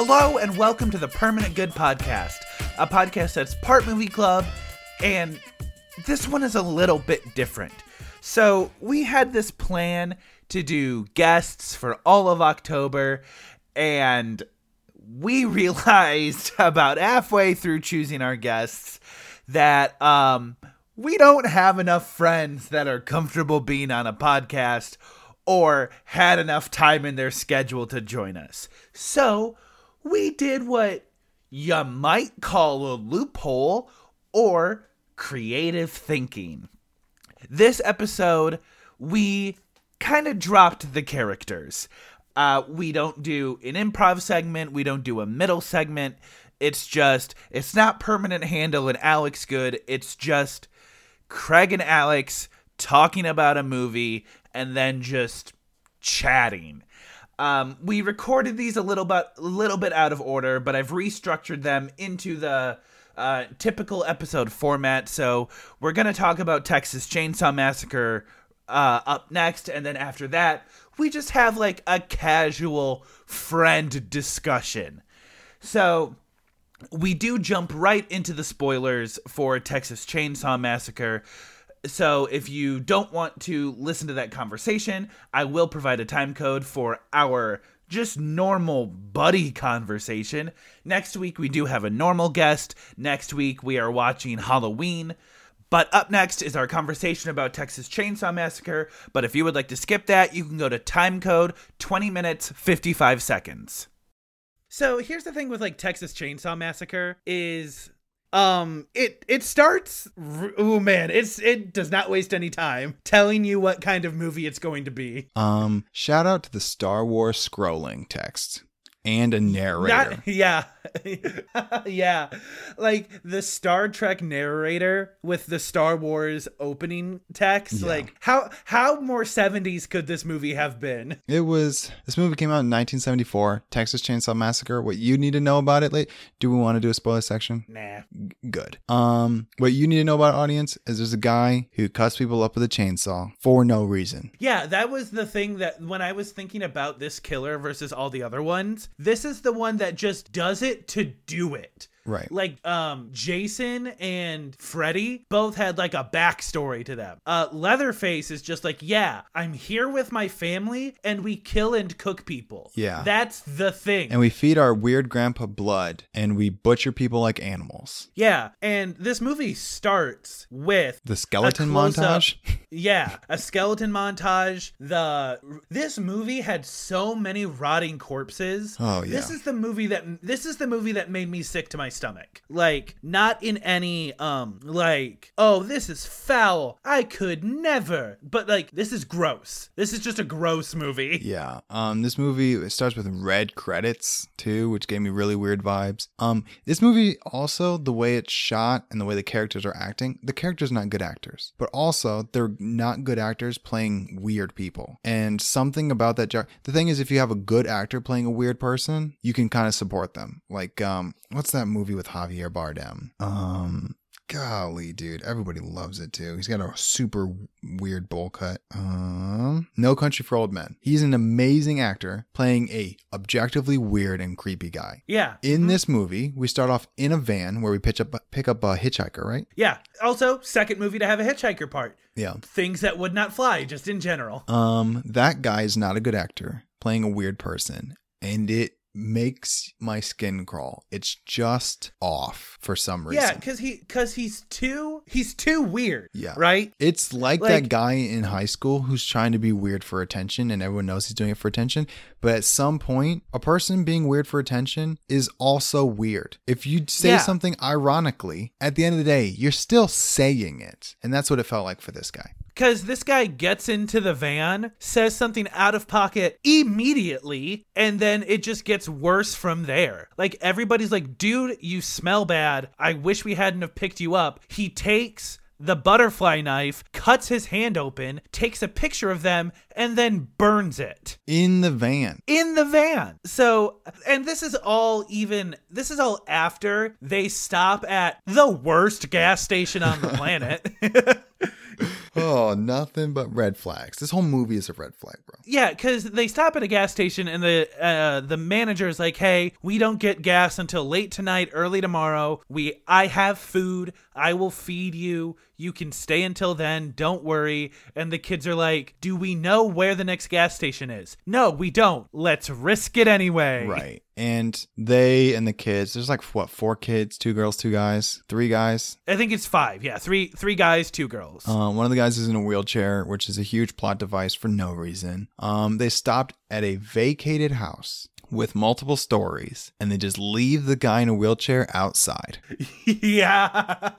Hello and welcome to the Permanent Good Podcast, a podcast that's part movie club, and this one is a little bit different. So, we had this plan to do guests for all of October, and we realized about halfway through choosing our guests that um, we don't have enough friends that are comfortable being on a podcast or had enough time in their schedule to join us. So we did what you might call a loophole or creative thinking. This episode, we kind of dropped the characters. Uh, we don't do an improv segment, we don't do a middle segment. It's just, it's not permanent handle and Alex good. It's just Craig and Alex talking about a movie and then just chatting. Um, we recorded these a little bit, a little bit out of order, but I've restructured them into the uh, typical episode format. So we're gonna talk about Texas Chainsaw Massacre uh, up next, and then after that, we just have like a casual friend discussion. So we do jump right into the spoilers for Texas Chainsaw Massacre. So if you don't want to listen to that conversation, I will provide a time code for our just normal buddy conversation. Next week, we do have a normal guest. Next week, we are watching Halloween. But up next is our conversation about Texas Chainsaw Massacre. But if you would like to skip that, you can go to time code 20 minutes 55 seconds. So here's the thing with like Texas Chainsaw Massacre is um it it starts oh man it's it does not waste any time telling you what kind of movie it's going to be. Um, shout out to the Star Wars scrolling text and a narrator. Not, yeah yeah like the star trek narrator with the star wars opening text Yeah. like how how more 70s could this movie have been it was this movie came out in 1974, Texas Chainsaw Massacre. What you need to know about it, like, do we want to do a spoiler section? nah Good. Um, what you need to know about audience is there's a guy who cuts people up with a chainsaw for no reason. Yeah, that was the thing that when I was thinking about this killer versus all the other ones, this is the one that just does it to do it. Right. Like um Jason and Freddy both had like a backstory to them. Uh Leatherface is just like, yeah, I'm here with my family and we kill and cook people. Yeah. That's the thing. And we feed our weird grandpa blood and we butcher people like animals. yeah, and this movie starts with The skeleton montage. Yeah, a skeleton montage. The this movie had so many rotting corpses. Oh, yeah. This is the movie that this is the movie that made me sick to my stomach. Like not in any um like oh this is foul. I could never. But like this is gross. This is just a gross movie. Yeah. Um, this movie it starts with red credits too, which gave me really weird vibes. Um, this movie also the way it's shot and the way the characters are acting, the characters are not good actors, but also they're not good actors playing weird people. And something about that jar. The thing is, if you have a good actor playing a weird person, you can kind of support them. Like, um, what's that movie with Javier Bardem? Um. Golly, dude, everybody loves it too. He's got a super weird bowl cut. Um, No Country for Old Men. He's an amazing actor playing a objectively weird and creepy guy. Yeah. In this movie, we start off in a van where we pitch up pick up a hitchhiker, right? Yeah. Also, second movie to have a hitchhiker part. Yeah. Things that would not fly just in general. Um, that guy is not a good actor playing a weird person, and it makes my skin crawl. It's just off for some reason. Yeah, cuz he cuz he's too he's too weird. Yeah. Right? It's like, Like- that guy in high school who's trying to be weird for attention and everyone knows he's doing it for attention. But at some point, a person being weird for attention is also weird. If you say Yeah. something ironically, at the end of the day, you're still saying it. And that's what it felt like for this guy. Because this guy gets into the van, says something out of pocket immediately, and then it just gets worse from there. Like everybody's like, dude, you smell bad. I wish we hadn't have picked you up. He takes the butterfly knife, cuts his hand open, takes a picture of them, and then burns it In the van. in the van. So, and this is all even, this is all after they stop at the worst gas station on the planet. oh, nothing but red flags. This whole movie is a red flag, bro. Yeah, because they stop at a gas station and the uh, the manager is like, "Hey, we don't get gas until late tonight, early tomorrow. We, I have food. I will feed you. You can stay until then. Don't worry." And the kids are like, "Do we know where the next gas station is?" No, we don't. Let's risk it anyway. Right. And they and the kids, there's like what, four kids, two girls, two guys, three guys. I think it's five. Yeah, three three guys, two girls. Um, one of the guys is in a wheelchair, which is a huge plot device for no reason. Um, they stopped at a vacated house with multiple stories, and they just leave the guy in a wheelchair outside. yeah.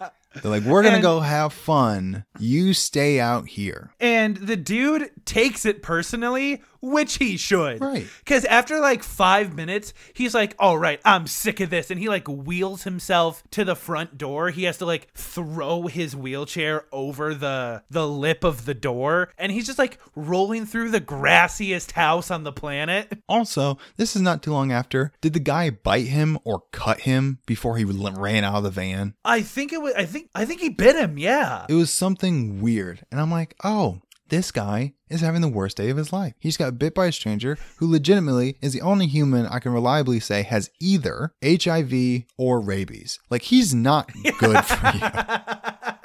They're like, "We're gonna And- go have fun. You stay out here." And the dude takes it personally, which he should. Right. Because after like five minutes, he's like, all right, I'm sick of this. And he like wheels himself to the front door. He has to like throw his wheelchair over the the lip of the door. And he's just like rolling through the grassiest house on the planet. Also, this is not too long after. Did the guy bite him or cut him before he ran out of the van? I think it was I think I think he bit him, yeah. It was something weird. And I'm like, oh, this guy is having the worst day of his life. He's got bit by a stranger who legitimately is the only human I can reliably say has either HIV or rabies. Like, he's not good for you.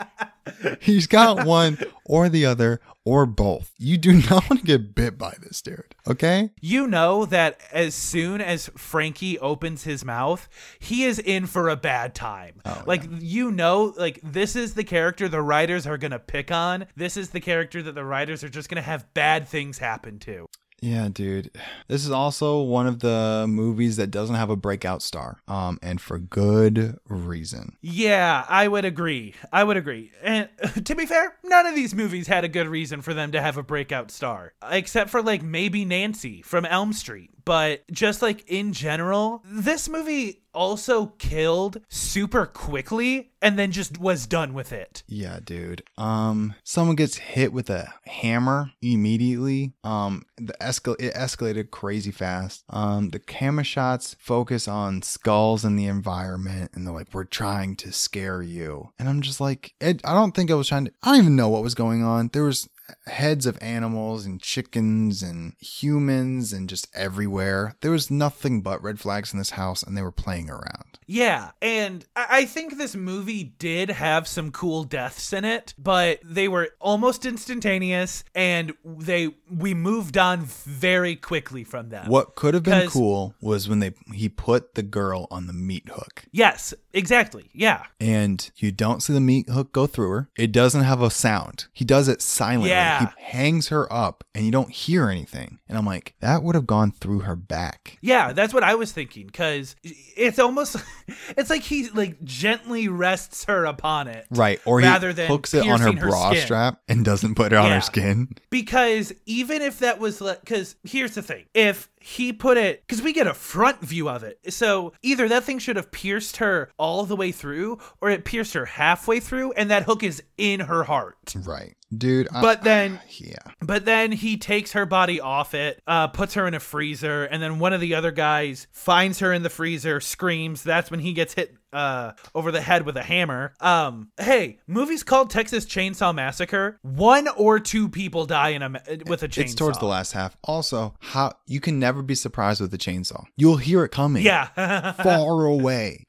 He's got one or the other or both. You do not want to get bit by this dude, okay? You know that as soon as Frankie opens his mouth, he is in for a bad time. Oh, like you know, like this is the character the writers are gonna pick on. This is the character that the writers are just gonna have bad things happen to. Yeah, dude. This is also one of the movies that doesn't have a breakout star. Um, and for good reason. Yeah, I would agree. I would agree. And to be fair, none of these movies had a good reason for them to have a breakout star, except for like maybe Nancy from Elm Street. But just like in general, this movie also killed super quickly and then just was done with it. Yeah, dude. Um, someone gets hit with a hammer immediately. Um, the escal it escalated crazy fast. Um, the camera shots focus on skulls and the environment, and they're like, "We're trying to scare you," and I'm just like, it, I don't think I was trying to. I don't even know what was going on. There was heads of animals and chickens and humans and just everywhere. There was nothing but red flags in this house, and they were playing around. Yeah, and I think this movie did have some cool deaths in it, but they were almost instantaneous, and they we moved on very quickly from them. What could have been cool was when they he put the girl on the meat hook. Yes, exactly. Yeah. and you don't see the meat hook go through her. It doesn't have a sound. He does it silently. Yeah. He hangs her up and you don't hear anything. And I'm like, that would have gone through her back. Yeah, that's what I was thinking cuz it's almost it's like he like gently rests her upon it. Right. Or he Rather than hooks it on her bra skin. strap and doesn't put it on Yeah. her skin. Because even if that was like, because here's the thing: if he put it, because we get a front view of it, so either that thing should have pierced her all the way through, or it pierced her halfway through, and that hook is in her heart. Right. Dude. I- But then yeah. But then he takes her body off it, uh, puts her in a freezer, and then one of the other guys finds her in the freezer, screams. That's when he gets hit uh, over the head with a hammer. Um, hey, movies called Texas Chainsaw Massacre. One or two people die in a with a chainsaw. It's towards the last half. Also, how you can never be surprised with the chainsaw. You'll hear it coming. Yeah. Far away.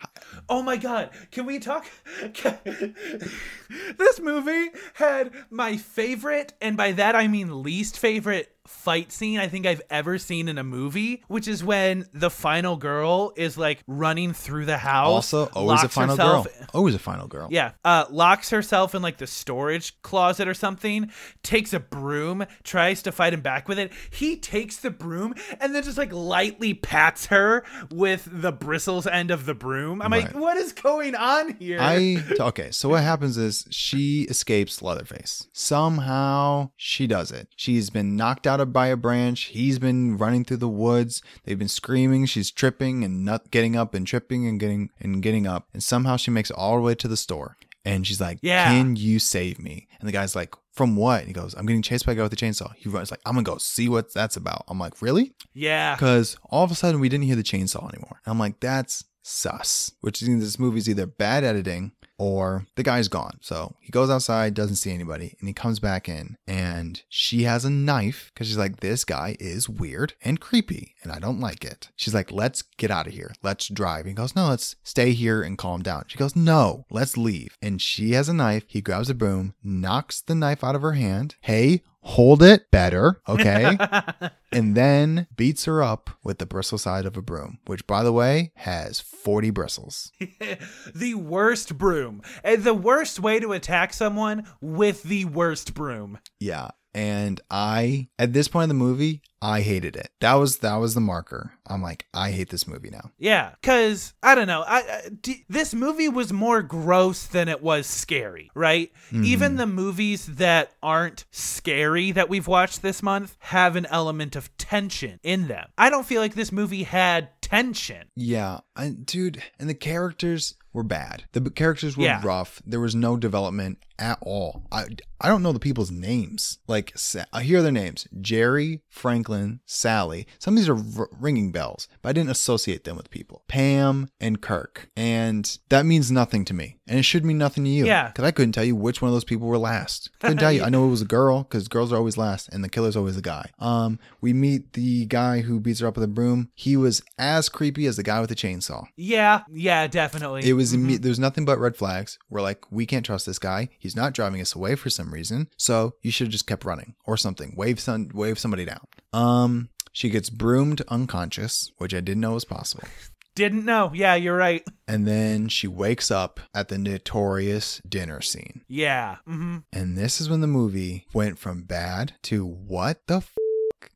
oh my god. Can we talk? this movie had my favorite, and by that I mean least favorite fight scene I think I've ever seen in a movie, which is when the final girl is like running through the house. Also, always a final herself- girl. Always a final girl. Yeah, uh, locks herself in like the storage closet or something, takes a broom, tries to fight him back with it. He takes the broom and then just like lightly pats her with the bristles end of the broom. I'm like, what is going on here? I okay, so what happens is she escapes Leatherface. Somehow she does it. She's been knocked out of by a branch. He's been running through the woods. They've been screaming. She's tripping and not getting up and tripping and getting and getting up. And somehow she makes it all the way to the store. And she's like, Yeah. "Can you save me?" And the guy's like, "From what?" And he goes, "I'm getting chased by a guy with a chainsaw." He runs like, "I'm gonna go see what that's about." I'm like, "Really?" yeah. Because all of a sudden we didn't hear the chainsaw anymore. And I'm like, that's sus. Which means this movie's either bad editing, or the guy's gone. So he goes outside, doesn't see anybody, and he comes back in and she has a knife because she's like, this guy is weird and creepy and I don't like it. She's like, let's get out of here. Let's drive. He goes, no, let's stay here and calm down. She goes, no, let's leave. And she has a knife. He grabs a broom, knocks the knife out of her hand. Hey, hold it better, okay? and then beats her up with the bristle side of a broom, which, by the way, has 40 bristles. the worst broom. And the worst way to attack someone with the worst broom. Yeah. And I, at this point in the movie, I hated it. That was that was the marker. I'm like, I hate this movie now. Yeah, cuz I don't know. I, I d- this movie was more gross than it was scary, right? Mm-hmm. Even the movies that aren't scary that we've watched this month have an element of tension in them. I don't feel like this movie had tension. Yeah, I, dude, and the characters were bad. The characters were Yeah. rough. There was no development at all. I I don't know the people's names. Like I hear their names: Jerry, Franklin, Sally. Some of these are r- ringing bells, but I didn't associate them with people. Pam and Kirk, and that means nothing to me, and it should mean nothing to you. Yeah. because I couldn't tell you which one of those people were last. Couldn't tell you. I know it was a girl because girls are always last, and the killer's always a guy. Um, we meet the guy who beats her up with a broom. He was as creepy as the guy with the chainsaw. Yeah, yeah, definitely. It was imme- there was nothing but red flags. We're like, we can't trust this guy. He's not driving us away for some reason. So you should have just kept running or something. Wave some wave somebody down. Um, she gets broomed unconscious, which I didn't know was possible. Didn't know. Yeah, you're right. And then she wakes up at the notorious dinner scene. Yeah. hmm And this is when the movie went from bad to what the f-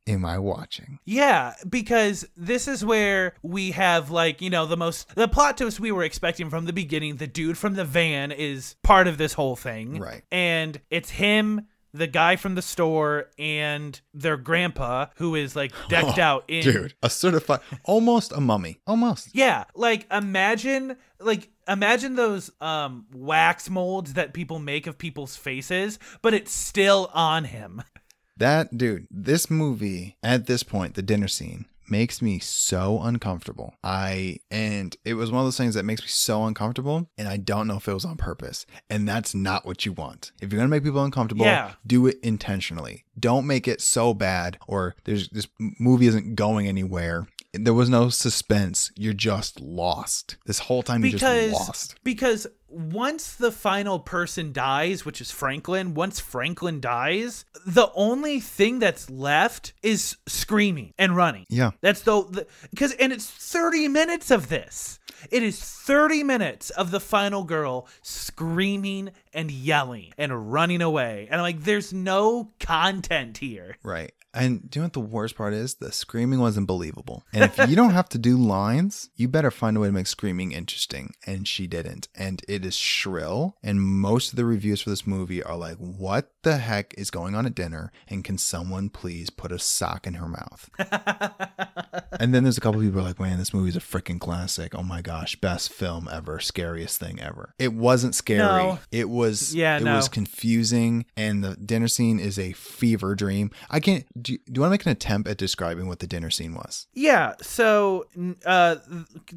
am I watching? Yeah, because this is where we have like, you know, the most the plot twist we were expecting from the beginning. The dude from the van is part of this whole thing. Right. And it's him, the guy from the store, and their grandpa who is like decked out in Dude, a certified almost a mummy. Almost. Yeah, like imagine like imagine those um wax molds that people make of people's faces, but it's still on him. That dude, this movie at this point, the dinner scene makes me so uncomfortable. I and it was one of those things that makes me so uncomfortable and I don't know if it was on purpose. And that's not what you want. If you're going to make people uncomfortable, Yeah. do it intentionally. Don't make it so bad or there's this movie isn't going anywhere. There was no suspense. You're just lost. This whole time you're because just lost. because once the final person dies, which is Franklin, once Franklin dies, the only thing that's left is screaming and running. Yeah. That's the because and it's 30 minutes of this. It is 30 minutes of the final girl screaming and yelling and running away. And I'm like there's no content here. Right. And do you know what the worst part is? The screaming wasn't believable. And if you don't have to do lines, you better find a way to make screaming interesting. And she didn't. And it is shrill. And most of the reviews for this movie are like, what the heck is going on at dinner? And can someone please put a sock in her mouth? and then there's a couple people are like, man, this movie's a freaking classic. Oh my gosh, best film ever, scariest thing ever. It wasn't scary. No. It was Yeah, it no. was confusing and the dinner scene is a fever dream. I can't do, do you want to make an attempt at describing what the dinner scene was? Yeah, so uh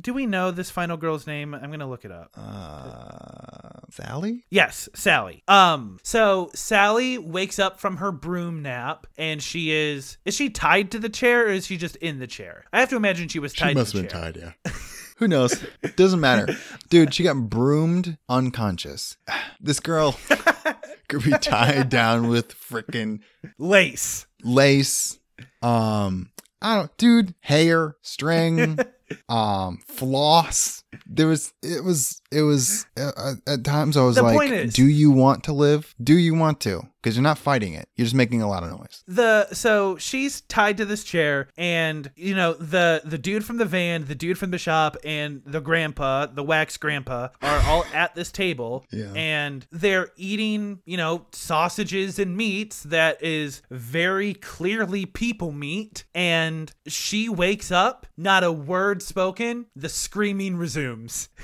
do we know this final girl's name? I'm going to look it up. Uh Sally? Yes, Sally. Um, so Sally wakes up from her broom nap and she is is she tied to the chair or is she just in the chair? I have to imagine she was tied to the chair. tied, yeah. Who knows? Doesn't matter. Dude, she got broomed unconscious. This girl could be tied down with freaking Lace. lace, um, I don't, dude, hair, string, um, floss. There was, it was, it was. Uh, at times, I was The like, is- "Do you want to live? Do you want to? Because you're not fighting it. You're just making a lot of noise." The so she's tied to this chair and you know the the dude from the van, the dude from the shop and the grandpa, the wax grandpa are all at this table Yeah. and they're eating, you know, sausages and meats that is very clearly people meat and she wakes up, not a word spoken, the screaming resumes.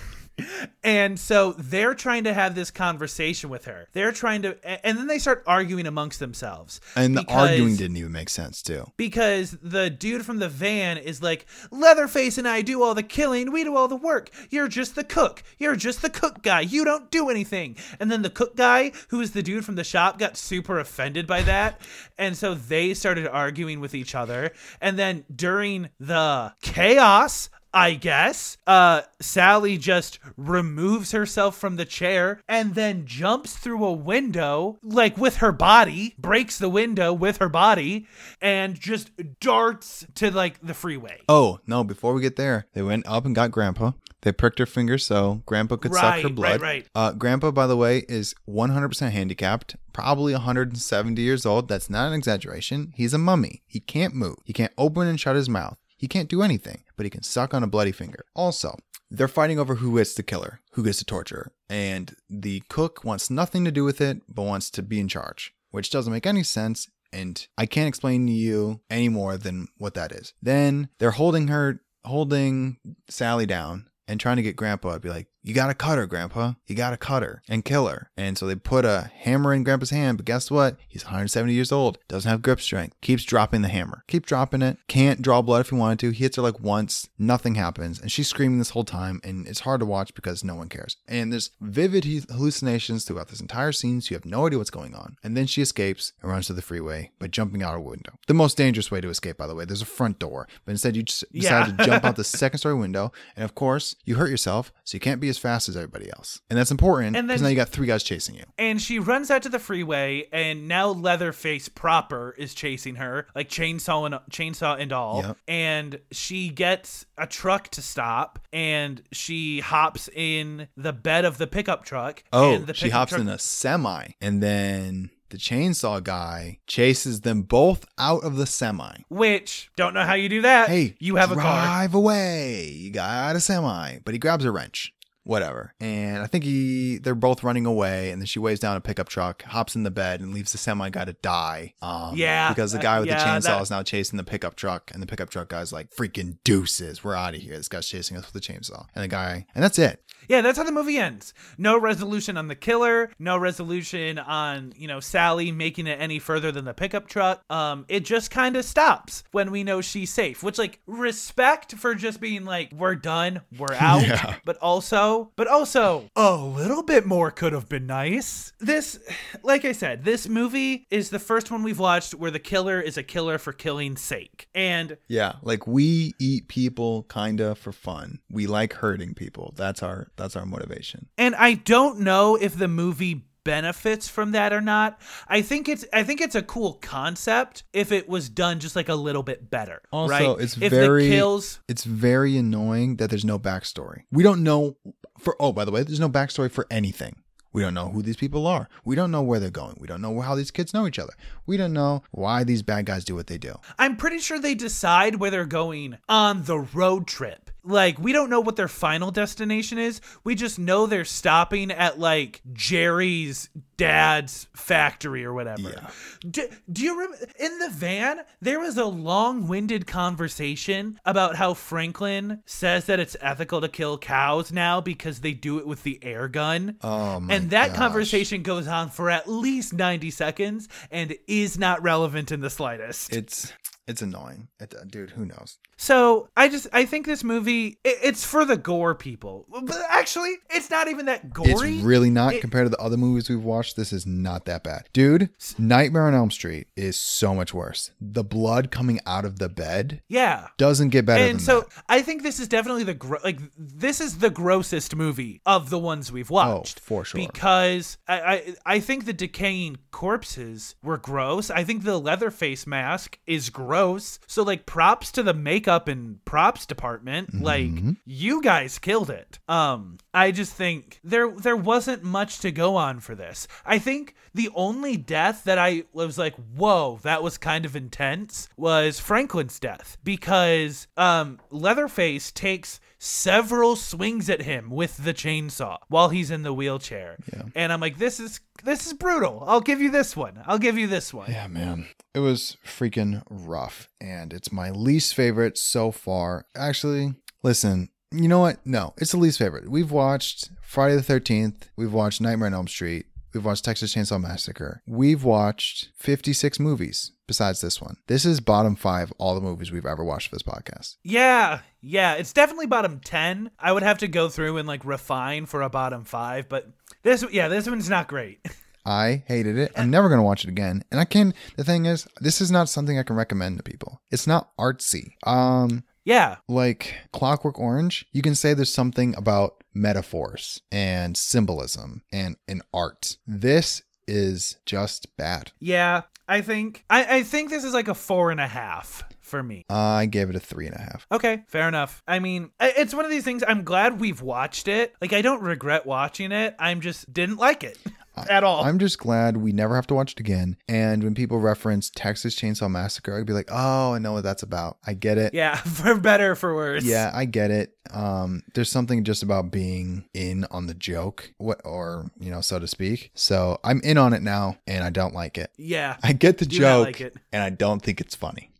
And so they're trying to have this conversation with her. They're trying to, and then they start arguing amongst themselves. And the Because- arguing didn't even make sense too. because the dude from the van is like, Leatherface and I do all the killing, we do all the work. You're just the cook. You're just the cook guy. You don't do anything. And then the cook guy, who is the dude from the shop, got super offended by that. And so they started arguing with each other. And then during the chaos, I guess. Uh, Sally just removes herself from the chair and then jumps through a window, like with her body, breaks the window with her body, and just darts to like the freeway. Oh, no, before we get there, they went up and got Grandpa. They pricked her finger so Grandpa could suck Right, her right, blood. right. Uh, Grandpa, by the way, is 100% handicapped, probably 170 years old. That's not an exaggeration. He's a mummy. He can't move. He can't open and shut his mouth. He can't do anything, but he can suck on a bloody finger. Also, they're fighting over who gets to kill her, who gets to torture. And the cook wants nothing to do with it, but wants to be in charge, which doesn't make any sense. And I can't explain to you any more than what that is. Then they're holding her, holding Sally down and trying to get Grandpa to be like, you gotta cut her, Grandpa. You gotta cut her and kill her. And so they put a hammer in Grandpa's hand, but guess what? He's 170 years old, doesn't have grip strength, keeps dropping the hammer, keep dropping it, can't draw blood if he wanted to. He hits her like once, nothing happens, and she's screaming this whole time, and it's hard to watch because no one cares. And there's vivid hallucinations throughout this entire scene, so you have no idea what's going on. And then she escapes and runs to the freeway by jumping out a window. The most dangerous way to escape, by the way. There's a front door, but instead you just decide Yeah. to jump out the second story window, and of course you hurt yourself, so you can't be as fast as everybody else. And that's important And because now you got three guys chasing you. And she runs out to the freeway, and now Leatherface proper is chasing her, like chainsaw and chainsaw and all. Yep. And she gets a truck to stop, and she hops in the bed of the pickup truck. Oh, and the she pickup hops truck- in a semi, and then the chainsaw guy chases them both out of the semi. Which don't know how you do that. Hey, you have a car. drive away. You got a semi, but he grabs a wrench. Whatever. And I think he they're both running away, and then she weighs down a pickup truck, hops in the bed, and leaves the semi guy to die. Um, Yeah, Because the uh, guy with yeah, the chainsaw that- is now chasing the pickup truck, and the pickup truck guy's like, freaking deuces, we're out of here. This guy's chasing us with a chainsaw. And the guy and that's it. Yeah, that's how the movie ends. No resolution on the killer, no resolution on, you know, Sally making it any further than the pickup truck. Um, it just kind of stops when we know she's safe, which like respect for just being like, we're done, we're out. Yeah. But also, but also a little bit more could have been nice. This, like I said, this movie is the first one we've watched where the killer is a killer for killing's sake. And Yeah, like we eat people kinda for fun. We like hurting people. That's our that's our motivation. and I don't know if the movie benefits from that or not. I think it's I think it's a cool concept if it was done just like a little bit better. Also, right? it's if very kills it's very annoying that there's no backstory. We don't know for oh, by the way, there's no backstory for anything. We don't know who these people are. We don't know where they're going. We don't know how these kids know each other. We don't know why these bad guys do what they do. I'm pretty sure they decide where they're going on the road trip. Like, we don't know what their final destination is. We just know they're stopping at, like, Jerry's dad's factory or whatever. Yeah. Do, do you remember in the van, there was a long winded conversation about how Franklin says that it's ethical to kill cows now because they do it with the air gun. Oh my and that gosh. conversation goes on for at least 90 seconds and is not relevant in the slightest. It's it's annoying. It, uh, dude, who knows? So I just I think this movie it, it's for the gore people, but actually it's not even that gory. It's really not It- compared to the other movies we've watched. This is not that bad, dude. Nightmare on Elm Street is so much worse. The blood coming out of the bed yeah. doesn't get better And so that. I think this is definitely the gro- like this is the grossest movie of the ones we've watched. Oh, for sure. Because I, I I think the decaying corpses were gross. I think the Leatherface mask is gross. So like props to the makeup and props department. Mm-hmm. Like you guys killed it. Um I just think there there wasn't much to go on for this. I think the only death that I was like, whoa, that was kind of intense was Franklin's death because um Leatherface takes several swings at him with the chainsaw while he's in the wheelchair. And I'm like, this is this is brutal. I'll give you this one. I'll give you this one. Yeah, man. It was freaking rough. And it's my least favorite so far. Actually, listen, You know what? No, it's the least favorite. We've watched Friday the 13th. We've watched Nightmare on Elm Street. We've watched Texas Chainsaw Massacre. We've watched 56 movies besides this one. This is bottom five all the movies we've ever watched for this podcast. Yeah, yeah, it's definitely bottom 10. I would have to go through and like refine for a bottom 5, but this yeah, this one's not great. I hated it. I'm never going to watch it again. And I can the thing is, this is not something I can recommend to people. It's not artsy. Um yeah. like Clockwork Orange, you can say there's something about metaphors and symbolism and in art. This is just bad. Yeah, I think I, I think this is like a four and a half for me. I gave it a three and a half. Okay, fair enough. I mean, it's one of these things. I'm glad we've watched it. Like, I don't regret watching it. I'm just didn't like it at all. I'm just glad we never have to watch it again. And when people reference Texas Chainsaw Massacre, I'd be like, oh, I know what that's about. I get it. yeah, for better or for worse. Yeah, I get it. Um, there's something just about being in on the joke, what or you know, so to speak. So I'm in on it now, and I don't like it. yeah. I get the joke, like and I don't think it's funny.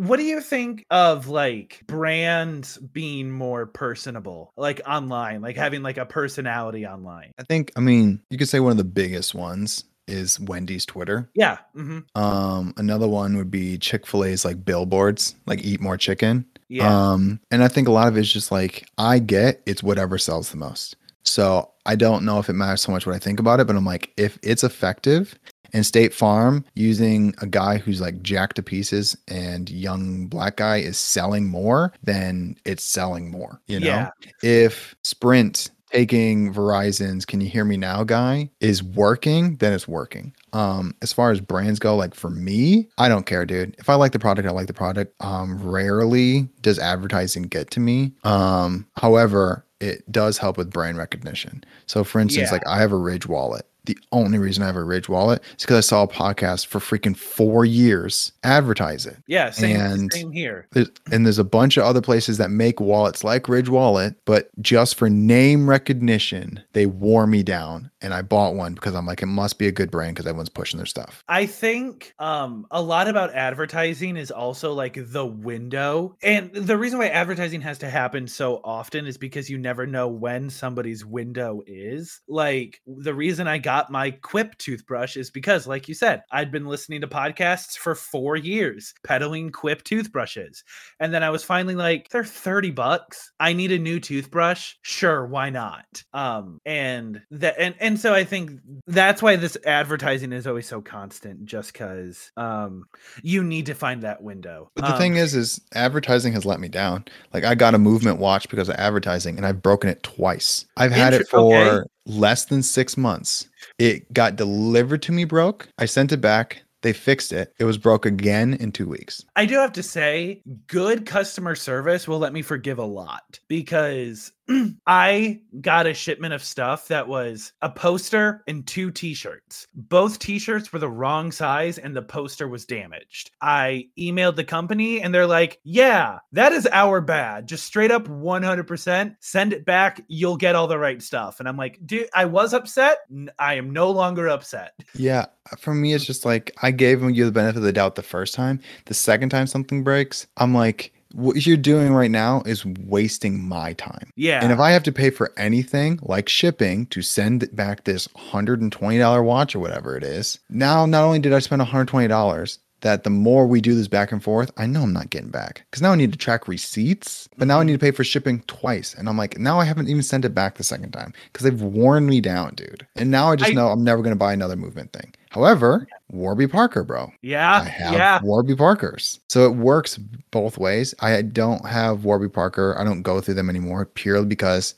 What do you think of like brands being more personable, like online, like having like a personality online? I think, I mean, you could say one of the biggest ones is Wendy's Twitter. Yeah. hmm Um, another one would be Chick Fil A's like billboards, like "Eat more chicken." Yeah. Um, and I think a lot of it's just like I get it's whatever sells the most. So I don't know if it matters so much what I think about it, but I'm like, if it's effective and State Farm using a guy who's like jacked to pieces and young black guy is selling more, then it's selling more. You know, Yeah. if Sprint taking Verizon's "Can you hear me now?" guy is working, then it's working. Um, as far as brands go, like for me, I don't care, dude. If I like the product, I like the product. Um, rarely does advertising get to me. Um, however, it does help with brand recognition. So, for instance, Yeah. like I have a Ridge wallet. The only reason I have a Ridge wallet is because I saw a podcast for freaking four years advertise it. Yeah. Same, And- same here. There's, and there's a bunch of other places that make wallets like Ridge Wallet, but just for name recognition, they wore me down. And I bought one because I'm like, it must be a good brand because everyone's pushing their stuff. I think um a lot about advertising is also like the window. And the reason why advertising has to happen so often is because you never know when somebody's window is. Like the reason I got my Quip toothbrush is because like you said, I'd been listening to podcasts for 4 years peddling Quip toothbrushes. And then I was finally like they're 30 bucks. I need a new toothbrush. Sure, why not? Um and that and and so I think that's why this advertising is always so constant just cuz um you need to find that window. But the Um, thing is, is advertising has let me down. Like I got a movement watch because of advertising and I've broken it twice. I've had it Inter- okay. for less than six months. It got delivered to me broke. I sent it back. They fixed it. It was broke again in two weeks. I do have to say, good customer service will let me forgive a lot because I got a shipment of stuff that was a poster and two t shirts. Both t shirts were the wrong size and the poster was damaged. I emailed the company and they're like, yeah, that is our bad. Just straight up 100%. Send it back. You'll get all the right stuff. And I'm like, dude, I was upset. I am no longer upset. Yeah, for me, it's just like I gave you the benefit of the doubt the first time. The second time something breaks, I'm like, what you're doing right now is wasting my time. Yeah. And if I have to pay for anything like shipping to send back this $120 watch or whatever it is, now not only did I spend $120, that the more we do this back and forth, I know I'm not getting back. Because now I need to track receipts, but now I mm-hmm. need to pay for shipping twice. And I'm like, now I haven't even sent it back the second time because they've worn me down, dude. And now I just I- know I'm never going to buy another movement thing. However, Warby Parker, bro. yeah. I have yeah. Warby Parkers. So it works both ways. I don't have Warby Parker. I don't go through them anymore purely because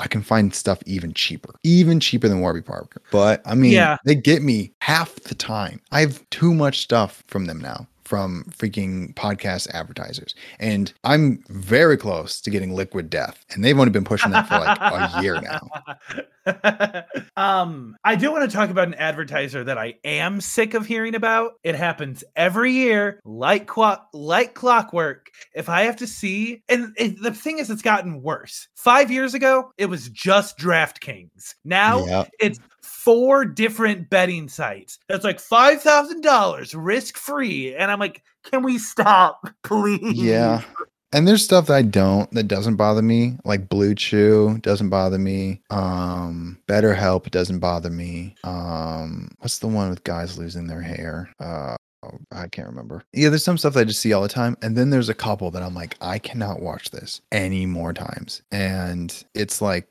I can find stuff even cheaper, even cheaper than Warby Parker. But I mean, Yeah. they get me half the time. I have too much stuff from them now. From freaking podcast advertisers. And I'm very close to getting Liquid Death. And they've only been pushing that for like a year now. um, I do want to talk about an advertiser that I am sick of hearing about. It happens every year, like clock, like clockwork. If I have to see, and it, the thing is, it's gotten worse. Five years ago, it was just DraftKings. Now Yeah. it's four different betting sites. That's like five thousand dollars risk free, and I'm like, can we stop, please? Yeah. And there's stuff that I don't that doesn't bother me, like Blue Chew doesn't bother me. Um, Better Help doesn't bother me. Um, what's the one with guys losing their hair? Uh, I can't remember. Yeah, there's some stuff that I just see all the time, and then there's a couple that I'm like, I cannot watch this any more times, and it's like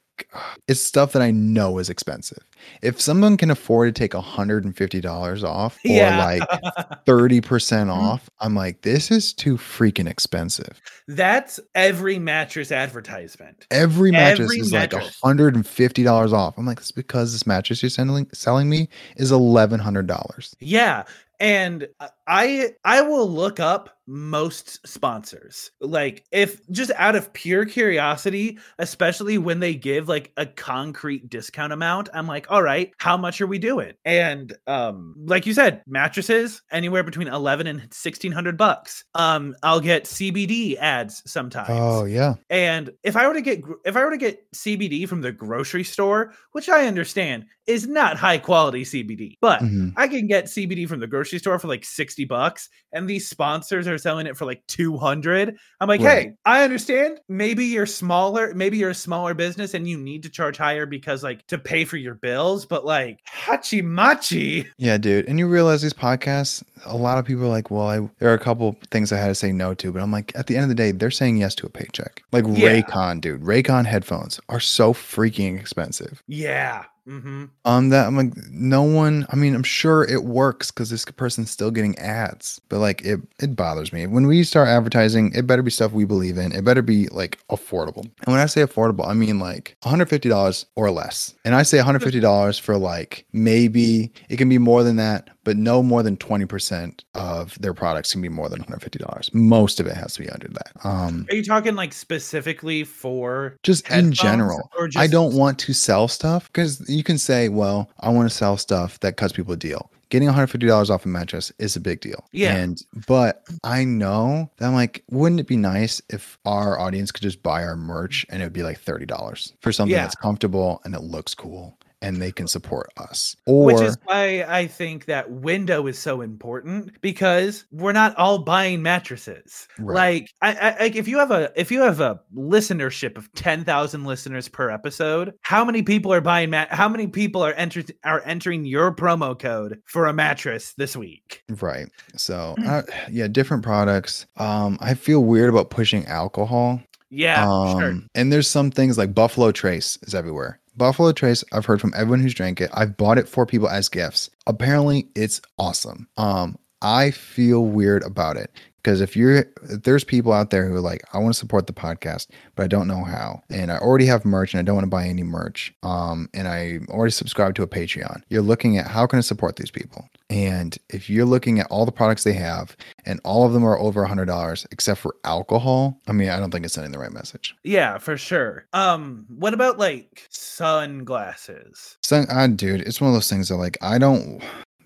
it's stuff that I know is expensive. If someone can afford to take $150 off or Yeah. like 30% Mm-hmm. off, I'm like, this is too freaking expensive. That's every mattress advertisement. Every mattress Every is mattress. like $150 off. I'm like, it's because this mattress you're selling selling me is $1,100. Yeah. And I I will look up most sponsors. Like if just out of pure curiosity, especially when they give like a concrete discount amount, I'm like, all right, how much are we doing? And um like you said, mattresses anywhere between 11 and 1600 bucks. Um I'll get CBD ads sometimes. Oh, yeah. And if I were to get if I were to get CBD from the grocery store, which I understand is not high quality CBD, but Mhm. I can get CBD from the grocery store for like 60 bucks and these sponsors are selling it for like 200. I'm like, Right. "Hey, I understand. Maybe you're smaller, maybe you're a smaller business and you need to charge higher because like to pay for your bills, but like hachi machi. Yeah, dude. And you realize these podcasts, a lot of people are like, well, I, there are a couple things I had to say no to, but I'm like, at the end of the day, they're saying yes to a paycheck. Like Yeah. Raycon, dude. Raycon headphones are so freaking expensive. Yeah. Mhm. Um, that I'm like, no one. I mean, I'm sure it works because this person's still getting ads, but like, it it bothers me when we start advertising. It better be stuff we believe in. It better be like affordable. And when I say affordable, I mean like 150 dollars or less. And I say 150 dollars for like maybe it can be more than that, but no more than 20 percent of their products can be more than 150 dollars. Most of it has to be under that. Um, Are you talking like specifically for just in general. or I don't want to sell stuff because you can say, well, I want to sell stuff that cuts people a deal. Getting $150 off a mattress is a big deal. Yeah. And, but I know that I'm like, wouldn't it be nice if our audience could just buy our merch and it would be like $30 for something Yeah. that's comfortable and it looks cool and they can support us? Or, Which is why I think that window is so important because we're not all buying mattresses. Right. Like, I, I, like if you have a if you have a listenership of ten thousand listeners per episode, how many people are buying mat? How many people are enter are entering your promo code for a mattress this week? right. So, Mm. uh, yeah, different products. Um, I feel weird about pushing alcohol Yeah, sure. Um, And there's some things like Buffalo Trace is everywhere. Buffalo Trace, I've heard from everyone who's drank it. I've bought it for people as gifts. Apparently, it's awesome. Um, I feel weird about it because if you're if there's people out there who are like, I want to support the podcast, but I don't know how, and I already have merch and I don't want to buy any merch, um, and I already subscribe to a Patreon. You're looking at how can I support these people, and if you're looking at all the products they have, and all of them are over a hundred dollars except for alcohol, I mean, I don't think it's sending the right message. Yeah, for sure. Um, what about like sunglasses? So, uh, dude, it's one of those things that like I don't.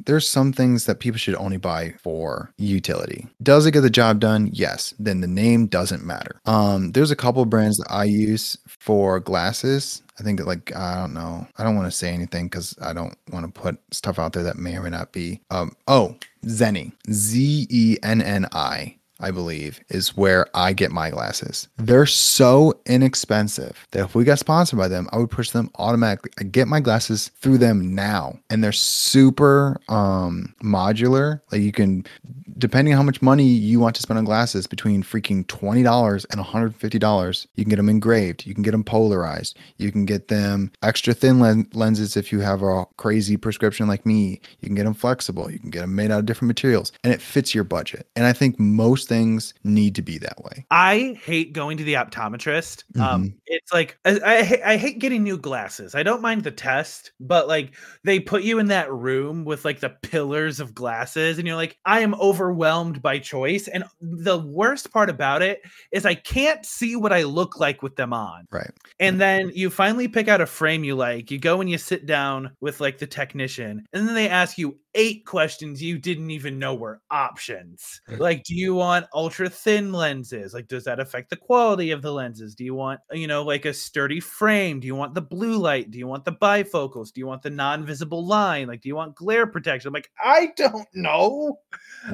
There's some things that people should only buy for utility. Does it get the job done? Yes. Then the name doesn't matter. Um, there's a couple brands that I use for glasses. I think like I don't know. I don't want to say anything because I don't want to put stuff out there that may or may not be. Um, oh, Zenni, Z E N N I. I believe, is where I get my glasses. They're so inexpensive that if we got sponsored by them, I would push them automatically. I get my glasses through them now, and they're super um, modular. Like you can, depending on how much money you want to spend on glasses, between freaking twenty dollars and one hundred fifty dollars, you can get them engraved. You can get them polarized. You can get them extra thin len- lenses if you have a crazy prescription like me. You can get them flexible. You can get them made out of different materials, and it fits your budget. And I think most things need to be that way. I hate going to the optometrist. Mm-hmm. Um, it's like I, I, I hate getting new glasses. I don't mind the test, but like they put you in that room with like the pillars of glasses, and you're like, I am overwhelmed by choice. And the worst part about it is I can't see what I look like with them on. Right. And then you finally pick out a frame you like. You go and you sit down with like the technician, and then they ask you eight questions you didn't even know were options. Like, do you want ultra thin lenses? Like, does that affect the quality of the lenses? Do you want, you know, like a sturdy frame? Do you want the blue light? Do you want the bifocals? Do you want the non visible line? Like, do you want glare protection? I'm like, I don't know.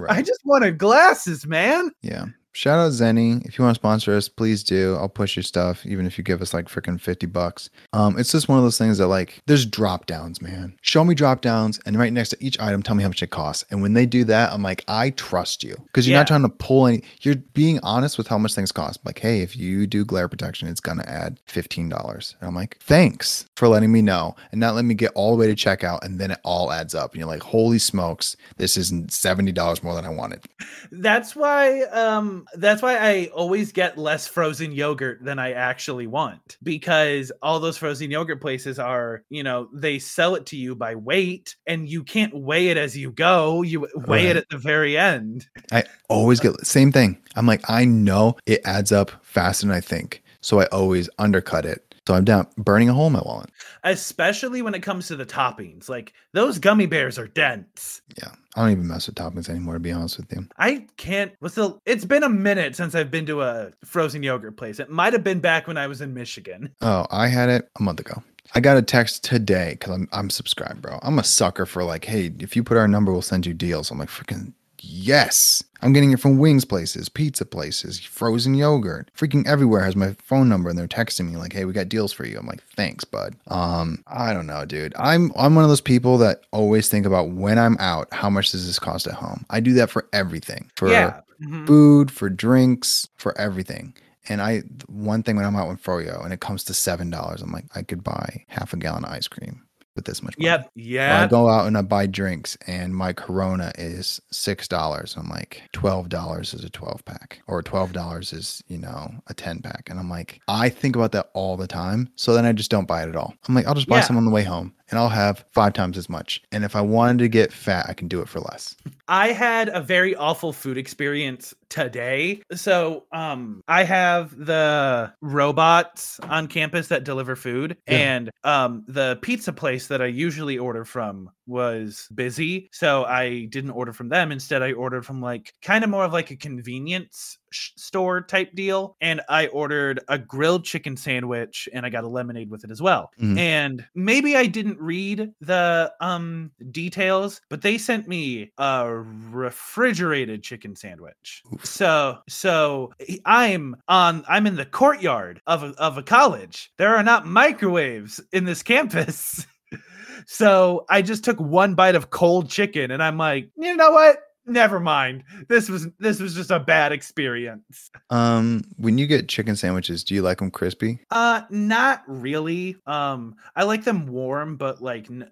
I just wanted glasses, man. Yeah. Shout out Zenni. If you want to sponsor us, please do. I'll push your stuff, even if you give us like freaking 50 bucks. Um, it's just one of those things that like there's drop downs, man. Show me drop downs, and right next to each item, tell me how much it costs. And when they do that, I'm like, I trust you. Because you're Yeah. not trying to pull any you're being honest with how much things cost. Like, hey, if you do glare protection, it's gonna add $15. And I'm like, thanks for letting me know and not letting me get all the way to checkout and then it all adds up. And you're like, holy smokes, this is $70 more than I wanted. That's why um Um, that's why I always get less frozen yogurt than I actually want because all those frozen yogurt places are, you know, they sell it to you by weight and you can't weigh it as you go. You weigh it at the very end. I always get same thing. I'm like, I know it adds up faster than I think. So I always undercut it. So I'm down burning a hole in my wallet. Especially when it comes to the toppings. Like those gummy bears are dense. Yeah. I don't even mess with toppings anymore, to be honest with you. I can't what's the it's been a minute since I've been to a frozen yogurt place. It might have been back when I was in Michigan. Oh, I had it a month ago. I got a text today because I'm I'm subscribed, bro. I'm a sucker for like, hey, if you put our number, we'll send you deals. I'm like, freaking yes. I'm getting it from wings places, pizza places, frozen yogurt, freaking everywhere has my phone number and they're texting me like, hey, we got deals for you. I'm like, thanks, bud. Um, I don't know, dude. I'm I'm one of those people that always think about when I'm out, how much does this cost at home? I do that for everything. For yeah. mhm. food, for drinks, for everything. And I, one thing when I'm out with Froyo and it comes to seven dollars, I'm like, I could buy half a gallon of ice cream with this much money. Yep. Yeah. I go out and I buy drinks and my Corona is six dollars. I'm like, twelve dollars is a twelve pack, or twelve dollars is you know a ten pack. And I'm like, I think about that all the time. So then I just don't buy it at all. I'm like, I'll just buy Yeah. some on the way home, and I'll have five times as much. And if I wanted to get fat, I can do it for less. I had a very awful food experience today. So, um, I have the robots on campus that deliver food, Yeah. and um, the pizza place that I usually order from was busy, so I didn't order from them. Instead, I ordered from like kind of more of like a convenience store type deal, and I ordered a grilled chicken sandwich, and I got a lemonade with it as well. Mhm. And maybe I didn't read the um details, but they sent me a refrigerated chicken sandwich. Oof. So so I'm on I'm in the courtyard of a, of a college. There are not microwaves in this campus. so I just took one bite of cold chicken and I'm like, you know what? Never mind. This was this was just a bad experience. Um, when you get chicken sandwiches, do you like them crispy? Uh, not really. Um, I like them warm, but like n-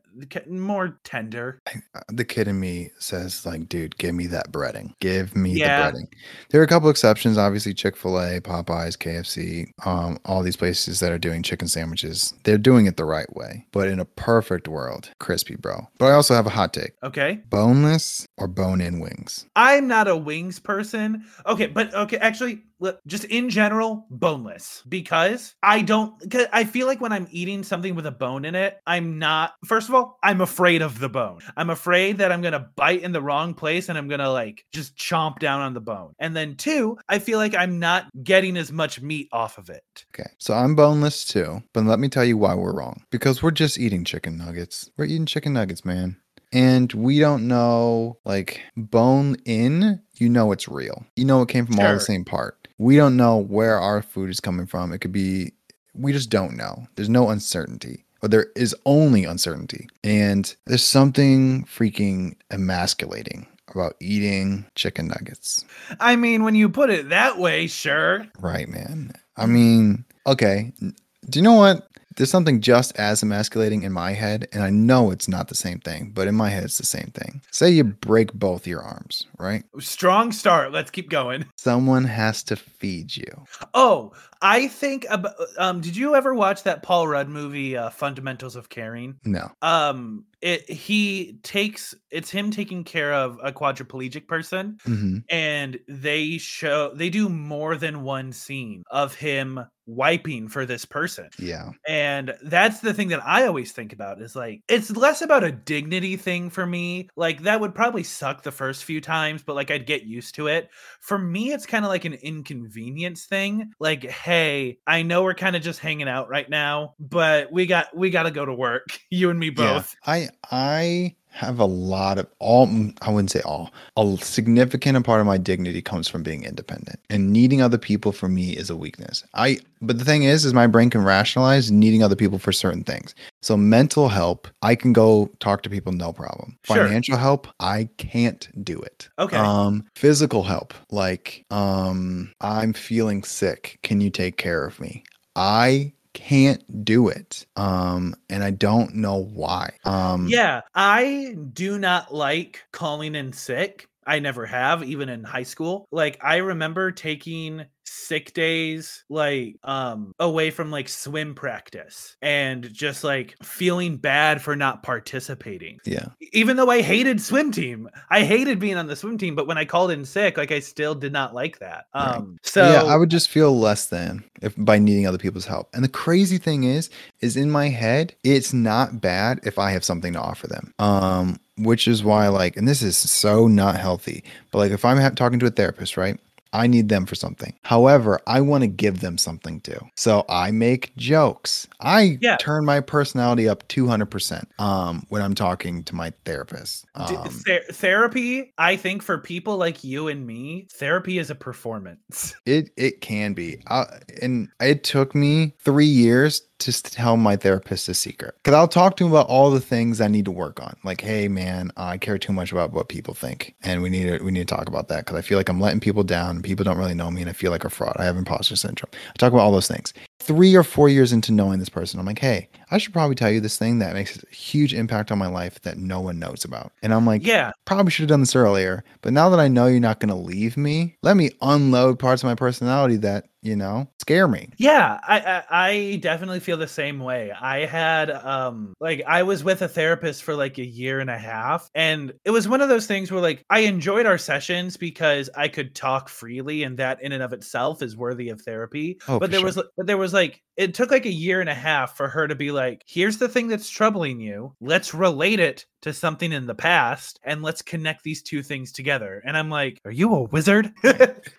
more tender. Uh, The kid in me says, like, dude, give me that breading. Give me Yeah. the breading. There are a couple exceptions, obviously Chick Fil A, Popeyes, KFC, um, all these places that are doing chicken sandwiches. They're doing it the right way. But in a perfect world, crispy, bro. But I also have a hot take: Okay. boneless or bone-in wings. I'm not a wings person. Okay, but okay, actually, just in general, boneless because I don't. I feel like when I'm eating something with a bone in it, I'm not. First of all, I'm afraid of the bone. I'm afraid that I'm gonna bite in the wrong place and I'm gonna like just chomp down on the bone. And then two, I feel like I'm not getting as much meat off of it. Okay, so I'm boneless too, but let me tell you why we're wrong. Because we're just eating chicken nuggets. We're eating chicken nuggets, man. And we don't know, like, bone in, you know it's real. You know it came from all the same part. We don't know where our food is coming from. It could be, we just don't know. There's no uncertainty. Or there is only uncertainty. And there's something freaking emasculating about eating chicken nuggets. I mean, when you put it that way, sure. Right, man. I mean, okay. Do you know what? There's something just as emasculating in my head, and I know it's not the same thing, but in my head, it's the same thing. Say you break both your arms, right? Strong start. Let's keep going. Someone has to feed you. Oh, I think about. Um, did you ever watch that Paul Rudd movie, uh, Fundamentals of Caring? No. Um, it he takes it's him taking care of a quadriplegic person, hmm and they show they do more than one scene of him wiping for this person. Yeah. And that's the thing that I always think about is like it's less about a dignity thing for me. Like that would probably suck the first few times, but like I'd get used to it. For me, it's kind of like an inconvenience thing. Like, hey, I know we're kind of just hanging out right now, but we got we got to go to work. You and me Yeah. both. I I have a lot of all I wouldn't say all. A significant part of my dignity comes from being independent. And needing other people for me is a weakness. I but the thing is is my brain can rationalize needing other people for certain things. So mental help, I can go talk to people no problem. Sure. Financial help, I can't do it. Okay. Um physical help, like um I'm feeling sick. Can you take care of me? I can't do it. Um and I don't know why. Um Yeah, I do not like calling in sick. I never have, even in high school. Like I remember taking sick days like um away from like swim practice and just like feeling bad for not participating yeah. even though i hated swim team i hated being on the swim team but when i called in sick like i still did not like that Right. um so yeah, I would just feel less than if by needing other people's help. And the crazy thing is, is in my head, it's not bad if I have something to offer them. Um, which is why, like, and this is so not healthy, but like, if I'm ha- talking to a therapist, right? I need them for something. However, I want to give them something too. So I make jokes. I Yeah. turn my personality up 200% um, when I'm talking to my therapist. Um, ther- therapy i think for people like you and me therapy is a performance It it can be, uh, and it took me three years to tell my therapist a secret. Because I'll talk to him about all the things I need to work on. Like, hey man, I care too much about what people think, and we need to we need to talk about that. Because I feel like I'm letting people down. People don't really know me, and I feel like a fraud. I have imposter syndrome. I talk about all those things. Three or four years into knowing this person, I'm like, hey, I should probably tell you this thing that makes a huge impact on my life that no one knows about. And I'm like, yeah probably should have done this earlier. But now that I know you're not going to leave me, let me unload parts of my personality that, you know, scare me. Yeah, I, I I definitely feel the same way. I had um like I was with a therapist for like a year and a half and it was one of those things where like I enjoyed our sessions because I could talk freely and that in and of itself is worthy of therapy. Oh, but there sure. was but there was like it took like a year and a half for her to be like, here's the thing that's troubling you. Let's relate it to something in the past and let's connect these two things together. And I'm like, are you a wizard?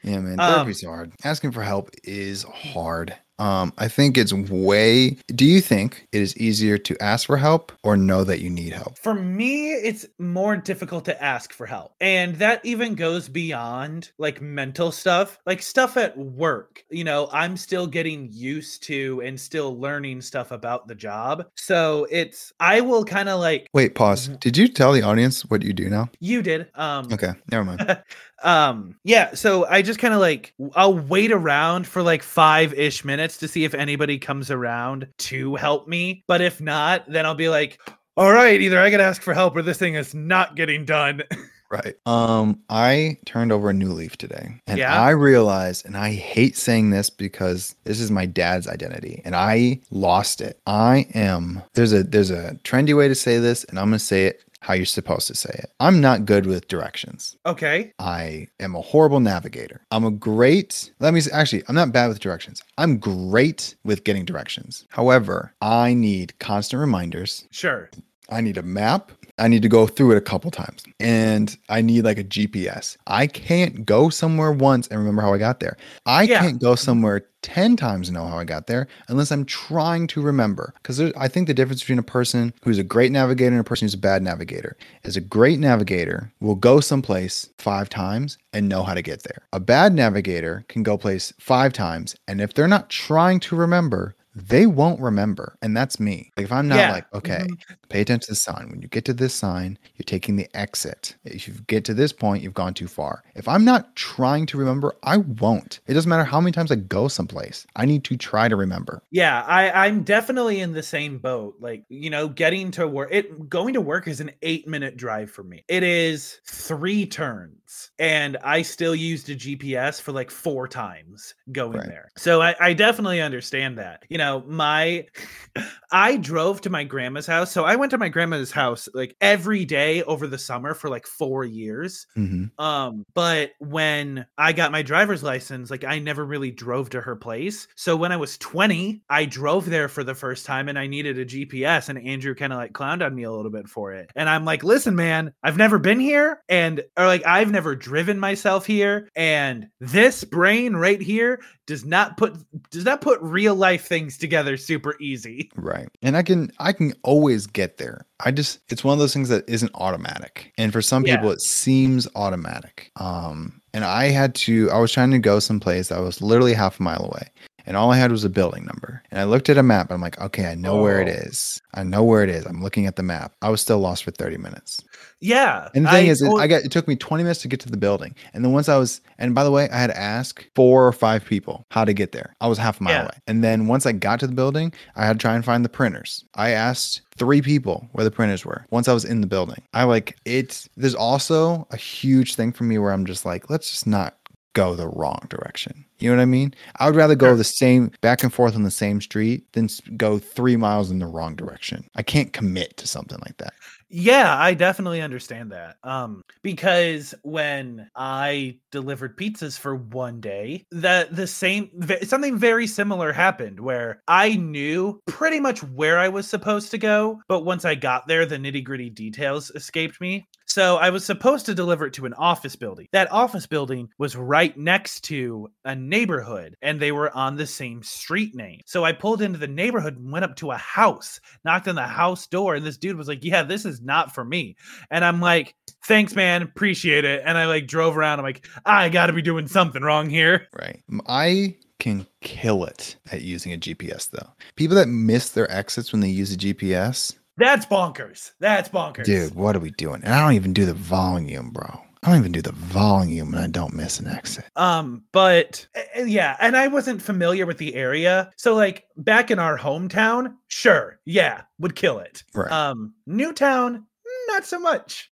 Yeah, man, Um, therapy's hard. Asking for help is hard. Um, I think it's way. Do you think it is easier to ask for help or know that you need help? For me, it's more difficult to ask for help. And that even goes beyond like mental stuff, like stuff at work. You know, I'm still getting used to and still learning stuff about the job. So it's, I will kind of like, Wait, pause. Did you tell the audience what you do now? you did. Um, Okay, never mind. um yeah so i just kind of like i'll wait around for like five ish minutes to see if anybody comes around to help me but if not then i'll be like all right either i gotta ask for help or this thing is not getting done Right. Um, I turned over a new leaf today, and Yeah? I realized, and I hate saying this because this is my dad's identity, and I lost it. I am there's a there's a trendy way to say this, and I'm gonna say it how you're supposed to say it. I'm not good with directions. okay I am a horrible navigator. I'm a great, let me s- actually, I'm not bad with directions. I'm great with getting directions. However, I need constant reminders. sure I need a map. I need to go through it a couple times and I need like a GPS. I can't go somewhere once and remember how I got there. I Yeah. can't go somewhere 10 times and know how I got there unless I'm trying to remember. Because I think the difference between a person who's a great navigator and a person who's a bad navigator is a great navigator will go someplace five times and know how to get there. A bad navigator can go place five times and if they're not trying to remember, they won't remember. And that's me. Like if I'm not Yeah. like, okay, Mhm. pay attention to the sign. When you get to this sign, you're taking the exit. If you get to this point, you've gone too far. If I'm not trying to remember, I won't. It doesn't matter how many times I go someplace. I need to try to remember. yeah i i'm definitely in the same boat like you know getting to work it going to work is an eight minute drive for me it is three turns and i still used a gps for like four times going Right. there so I, I definitely understand that you know my i drove to my grandma's house so i went to my grandma's house like every day over the summer for like four years hmm um, but when I got my driver's license, like I never really drove to her place. So when I was 20, I drove there for the first time and I needed a GPS and Andrew kind of like clowned on me a little bit for it. And I'm like, listen, man, I've never been here and or like I've never driven myself here. And this brain right here does not put does not put real life things things together super easy. Right. And I can I can always get there. I just it's one of those things that isn't automatic. And for some Yeah. people it seems automatic. Um and I had to I was trying to go someplace that was literally half a mile away. And all I had was a building number. And I looked at a map I'm like, okay, I know where it Oh. I know where it is. I'm looking at the map. I was still lost for 30 minutes. Yeah. And the thing I is, it, I got it took me 20 minutes to get to the building. And then once I was, and by the way, I had to ask four or five people how to get there. I was half a mile Yeah. away. And then once I got to the building, I had to try and find the printers. I asked three people where the printers were once I was in the building. I like it. There's also a huge thing for me where I'm just like, let's just not go the wrong direction. You know what I mean? I would rather go Sure. the same back and forth on the same street than go three miles in the wrong direction. I can't commit to something like that. Yeah, I definitely understand that. Um, because when I delivered pizzas for one day, that the same something very similar happened where I knew pretty much where I was supposed to go, but once I got there, the nitty gritty details escaped me. So I was supposed to deliver it to an office building. That office building was right next to a neighborhood, and they were on the same street name. So I pulled into the neighborhood and went up to a house knocked on the house door and this dude was like yeah this is not for me and i'm like thanks man appreciate it and i like drove around i'm like i gotta be doing something wrong here Right. I can kill it at using a GPS though. People that miss their exits when they use a GPS, that's bonkers that's bonkers dude, what are we doing? And I don't even do the volume, bro. I don't even do the volume and I don't miss an exit. um but uh, yeah and i wasn't familiar with the area so like back in our hometown sure yeah would kill it Right. um newtown not so much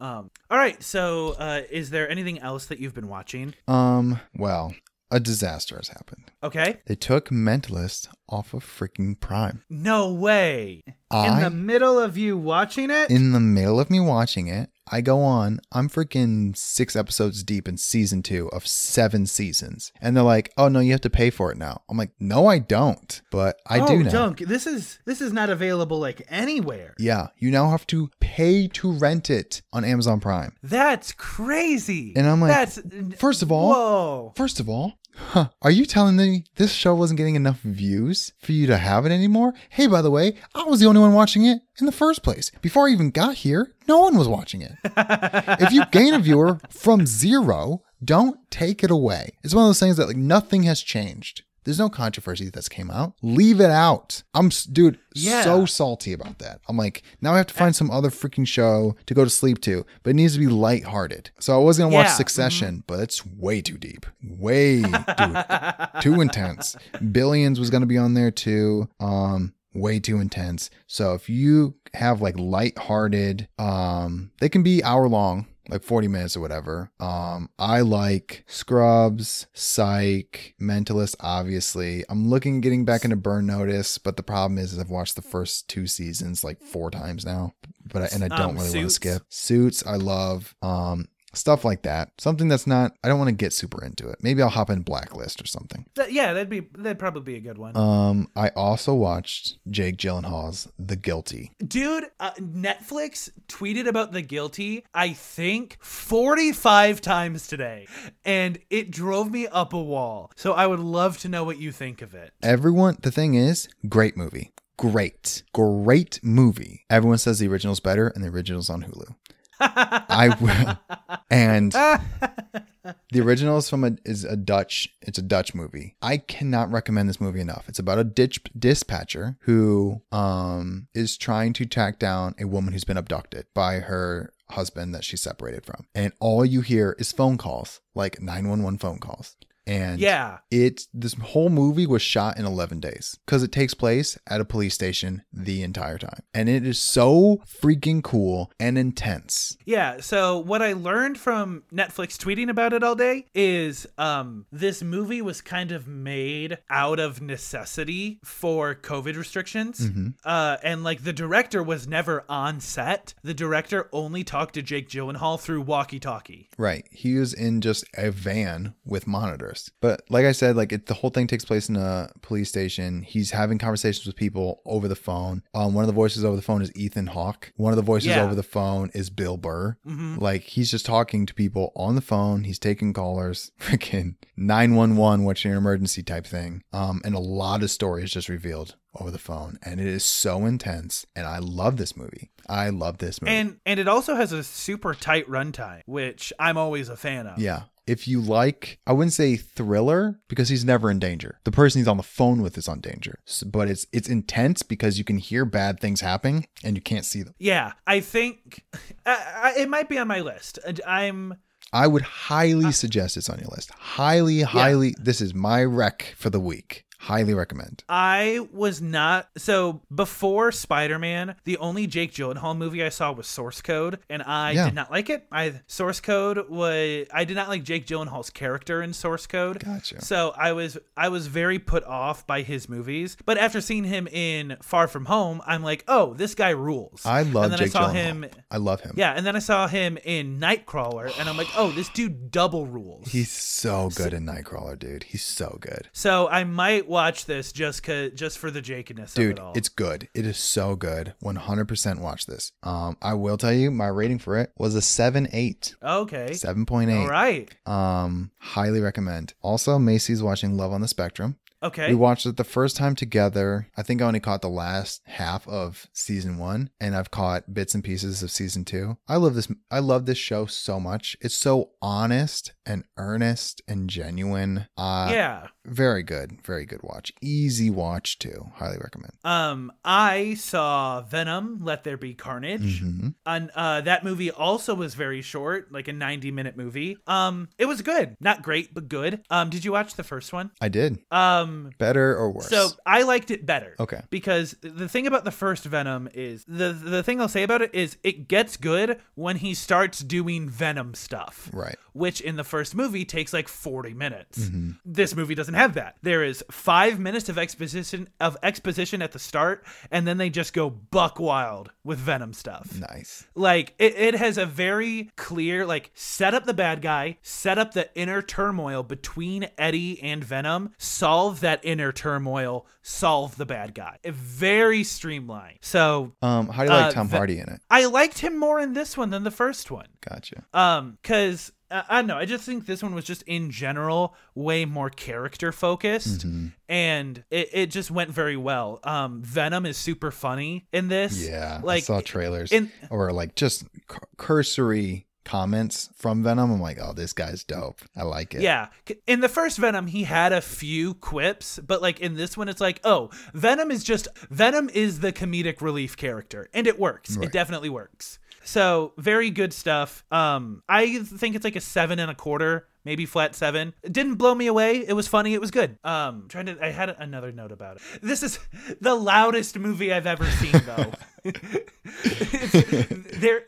um all right so uh is there anything else that you've been watching Um, well, a disaster has happened. okay They took Mentalist off of freaking Prime. no way in the middle of you watching it in the middle of me watching it, I go on, I'm freaking six episodes deep in season two of seven seasons. And they're like, oh no, you have to pay for it now. I'm like, no, I don't. But I oh, do now. Dunk, this is this is not available like anywhere. Yeah, you now have to pay to rent it on Amazon Prime. That's crazy. And I'm like, that's First of all, whoa. first of all, huh, are you telling me this show wasn't getting enough views for you to have it anymore? Hey, by the way, I was the only one watching it in the first place. Before I even got here, no one was watching it. if you gain a viewer from zero, don't take it away. It's one of those things that like nothing has changed. There's no controversy that's came out. Leave it out. I'm dude Yeah. so salty about that. I'm like, now I have to find some other freaking show to go to sleep to, but it needs to be lighthearted. So I was gonna watch Yeah, mhm. Succession, but it's way too deep. Way dude, too intense. Billions was gonna be on there too. Um, way too intense. So if you have like lighthearted, um, they can be hour long, like 40 minutes or whatever. Um, I like Scrubs, Psych, Mentalist, obviously. I'm looking at getting back into Burn Notice, but the problem is, is I've watched the first two seasons like four times now. But I, and I don't Um, really want to skip. Suits, I love. Um, stuff like that. Something that's not I don't want to get super into it. Maybe I'll hop in Blacklist or something. That- yeah, that'd be that'd probably be a good one. Um, I also watched Jake Gyllenhaal's The Guilty. Dude, uh, Netflix tweeted about The Guilty, I think, 45 times today, and it drove me up a wall. So I would love to know what you think of it. Everyone, the thing is, great movie. Great. Great movie. Everyone says the original's better and the original's on Hulu. I will. And the original is from a is a Dutch. It's a Dutch movie. I cannot recommend this movie enough. It's about a ditch dispatcher who um is trying to track down a woman who's been abducted by her husband that she's separated from, and all you hear is phone calls, like nine one one phone calls. And yeah. it this whole movie was shot in 11 days because it takes place at a police station the entire time and it is so freaking cool and intense Yeah, so what I learned from Netflix tweeting about it all day is um this movie was kind of made out of necessity for COVID restrictions. Mm-hmm. Uh and like the director was never on set. The director only talked to Jake Gyllenhaal through walkie-talkie. right he was in just a van with monitors worst. But like I said, like it, the whole thing takes place in a police station. He's having conversations with people over the phone. Um, one of the voices over the phone is Ethan Hawke. One of the voices Yeah. over the phone is Bill Burr. Mhm. Like he's just talking to people on the phone. He's taking callers, freaking 911, watching an emergency type thing. Um, and a lot of story is just revealed over the phone. And it is so intense. And I love this movie. I love this movie. And and it also has a super tight runtime, which I'm always a fan of. yeah. If you like, I wouldn't say thriller because he's never in danger. The person he's on the phone with is on danger. S- But it's it's intense because you can hear bad things happening and you can't see them. Yeah, I think I, I, it might be on my list. I'm I would highly uh, suggest it's on your list. Highly, highly. This is my rec for the week. Highly recommend. I was not so before Spider-Man. The only Jake Gyllenhaal movie I saw was Source Code, and I Yeah. did not like it. I Source Code was I did not like Jake Gyllenhaal's character in Source Code. Gotcha. So I was I was very put off by his movies. But after seeing him in Far From Home, I'm like, oh, this guy rules. I love and then Jake I saw Gyllenhaal. him. I love him. Yeah, and then I saw him in Nightcrawler, and I'm like, oh, this dude double rules. He's so good in Nightcrawler, dude. He's so good. so I might watch this just just for the Jakeness of Dude, it all. it's good. It is so good. 100% watch this. Um, I will tell you, my rating for it was a 7 8. okay. 7.8. All right. Um, highly recommend. Also, Macy's watching Love on the Spectrum. Okay. We watched it the first time together. I think I only caught the last half of season one, and I've caught bits and pieces of season two. I love this. I love this show so much. It's so honest and earnest and genuine. Uh, yeah. Very good. Very good watch. Easy watch too. Highly recommend. Um, I saw Venom: Let There Be Carnage. hmm And uh, that movie also was very short, like a 90 minute movie. Um, it was good, not great, but good. Um, did you watch the first one? I did. Um, Better or worse? so I liked it better. Okay. Because the thing about the first Venom is the the thing I'll say about it is it gets good when he starts doing Venom stuff. Right. Which in the first movie takes like 40 minutes. Mm-hmm. This movie doesn't have that. There is 5 minutes of exposition of exposition at the start and then they just go buck wild with Venom stuff. Nice. Like it, it has a very clear like set up the bad guy, set up the inner turmoil between Eddie and Venom, solve that inner turmoil, solve the bad guy. It very streamlined. So Um, how do you like Uh, Tom Hardy in it? I liked him more in this one than the first one. Gotcha. Um, cause uh, I don't know. I just think this one was just in general way more character focused, Mm-hmm. and it, it just went very well. Um, Venom is super funny in this. Yeah. I like saw trailers in or like just cur- cursory comments from Venom. I'm like, oh, this guy's dope. I like it. Yeah. In the first Venom, he had a few quips, but like in this one, it's like, oh, Venom is just Venom is the comedic relief character, and it works. It definitely works. So very good stuff. Um, I think it's like a seven and a quarter, maybe flat seven. It didn't blow me away. It was funny. It was good. Um, trying to. I had another note about it. This is the loudest movie I've ever seen, though. There,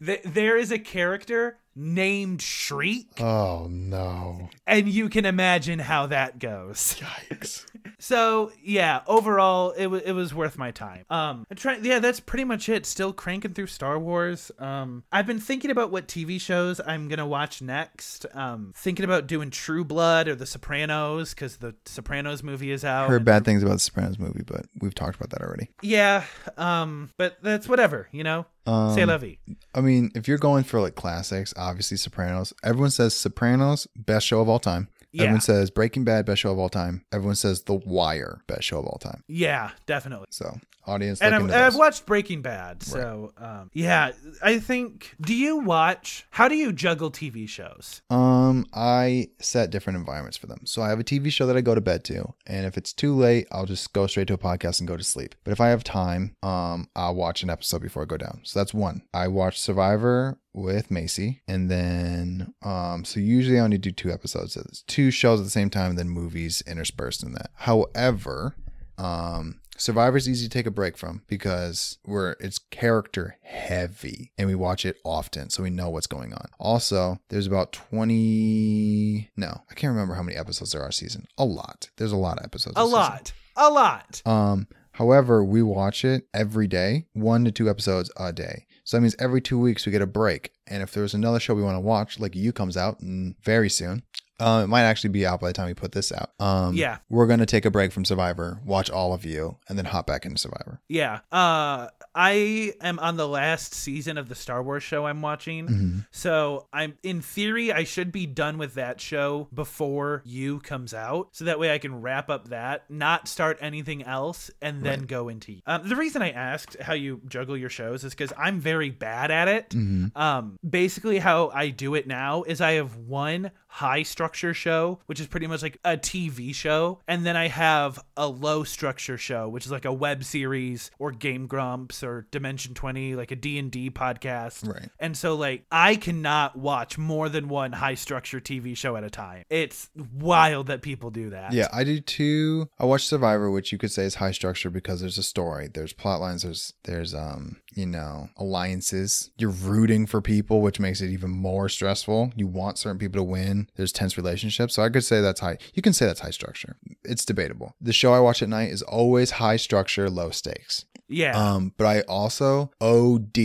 there, there is a character named Shriek Oh no. and you can imagine how that goes. Yikes. So yeah, overall, it was it was worth my time. Um, trying. Yeah, that's pretty much it. Still cranking through Star Wars. Um, I've been thinking about what TV shows I'm gonna watch next. Um, thinking about doing True Blood or The Sopranos because the Sopranos movie is out. Heard bad things about the Sopranos movie, but we've talked about that already. Yeah. Um, but that's whatever. You know. Um, Say vie. I mean, if you're going for like classics, obviously Sopranos. Everyone says Sopranos, best show of all time. Yeah. Everyone says Breaking Bad, best show of all time. Everyone says The Wire, best show of all time. Yeah, definitely. So, audience, and I've, and I've watched Breaking Bad, so um, yeah, I think. Do you watch? How do you juggle TV shows? Um, I set different environments for them. So I have a TV show that I go to bed to, and if it's too late, I'll just go straight to a podcast and go to sleep. But if I have time, um, I'll watch an episode before I go down. So that's one. I watch Survivor with Macy, and then um, so usually I only do two episodes. So it's two shows at the same time, and then movies interspersed in that. However, um Survivor's easy to take a break from because we're it's character heavy and we watch it often so we know what's going on. Also, there's about 20 no, I can't remember how many episodes there are a season. A lot. There's a lot of episodes. A a season. lot, a lot. Um however, we watch it every day, 1 to 2 episodes a day. So that means every 2 weeks we get a break. And if there's another show we want to watch like You comes out mm, very soon, Uh, it might actually be out by the time we put this out. Um, Yeah. we're gonna take a break from Survivor, watch all of you, and then hop back into Survivor. Yeah. Uh I am on the last season of the Star Wars show I'm watching. Mm-hmm. So I'm in theory I should be done with that show before you comes out. So that way I can wrap up that, not start anything else, and then go into you. Um, the reason I asked how you juggle your shows is because I'm very bad at it. Mm-hmm. Um, basically how I do it now is I have one high structure show, which is pretty much like a TV show, and then I have a low structure show, which is like a web series or Game Grumps or Dimension 20, like a D&D podcast. Right. And so like I cannot watch more than one high structure TV show at a time. It's wild that people do that. Yeah, I do too. I watch Survivor, which you could say is high structure because there's a story, there's plot lines, there's there's um you know alliances. You're rooting for people, which makes it even more stressful. You want certain people to win. There's tense relationships, so I could say that's high. You can say that's high structure. It's debatable. The show I watch at night is always high structure, low stakes. Yeah. Um, but I also OD